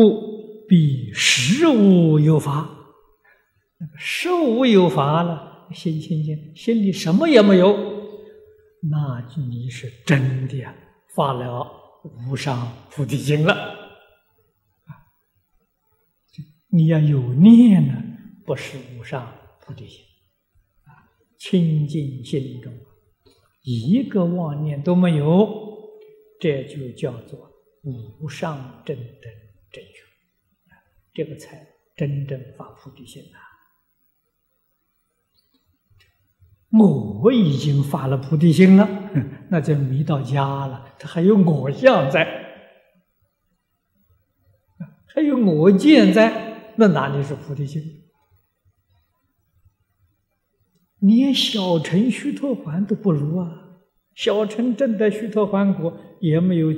故必实无有法。那个实无有法了，心清净，心里什么也没有，那你是真的发了无上菩提心了！你要有念呢，不是无上菩提心，清净心中一个妄念都没有。这就叫做无上正等正觉，这个才真正发菩提心呐！我已经发了菩提心了，那就迷到家了。他还有我相在，还有我见在，那哪里是菩提心？连小乘须陀洹都不如啊！小乘正得须陀洹果，也没有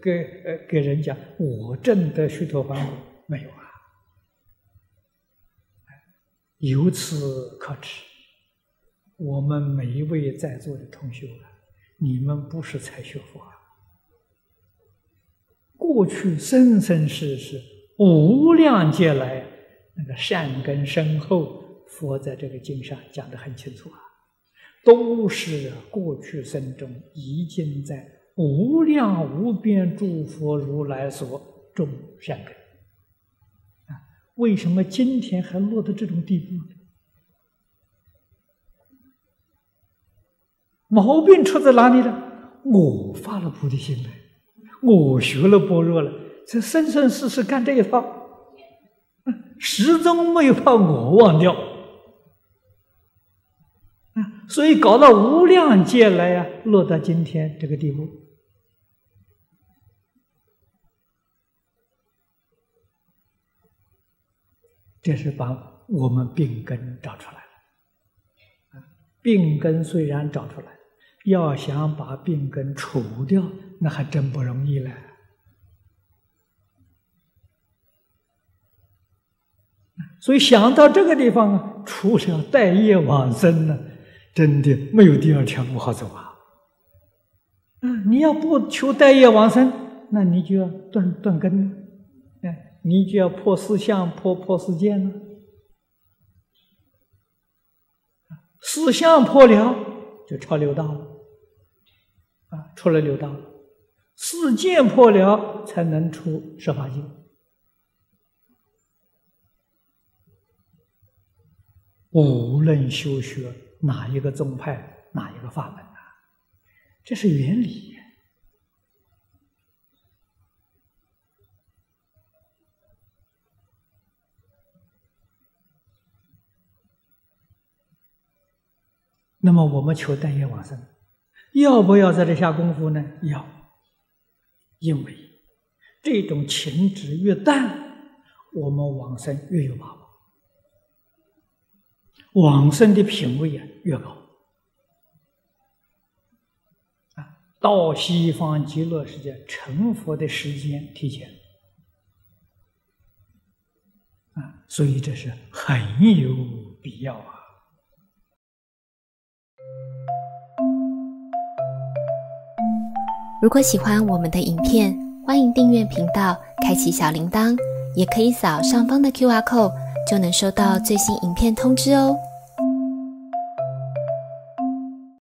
给呃给人讲我正得须陀洹果没有啊？由此可知，我们每一位在座的同学啊，你们不是才学佛啊，过去生生世世无量劫来那个善根深厚，佛在这个经上讲的很清楚啊。都是过去生中已经在无量无边诸佛如来所种善根啊！为什么今天还落到这种地步呢？毛病出在哪里了？我发了菩提心了，我学了般若了，这生生世世干这一套，始终没有把我忘掉。所以搞到无量劫来呀，落到今天这个地步，这是把我们病根找出来了。病根虽然找出来，要想把病根除掉，那还真不容易了。所以想到这个地方，除了待业往生呢。真的没有第二条路好走啊！啊，你要不求待业往生，那你就要断断根了，哎，你就要破四相、破破四见了。四相破了，就超六道了，啊，出了六道了。四见破了，才能出十法界。无论修学。哪一个宗派，哪一个法门啊？这是原理。那么我们求待业往生，要不要在这下功夫呢？要，因为这种情执越淡，我们往生越有把握。往生的品位啊越高啊，到西方极乐世界成佛的时间提前啊，所以这是很有必要啊。如果喜欢我们的影片，欢迎订阅频道，开启小铃铛，也可以扫上方的 Q R code。就能收到最新影片通知哦。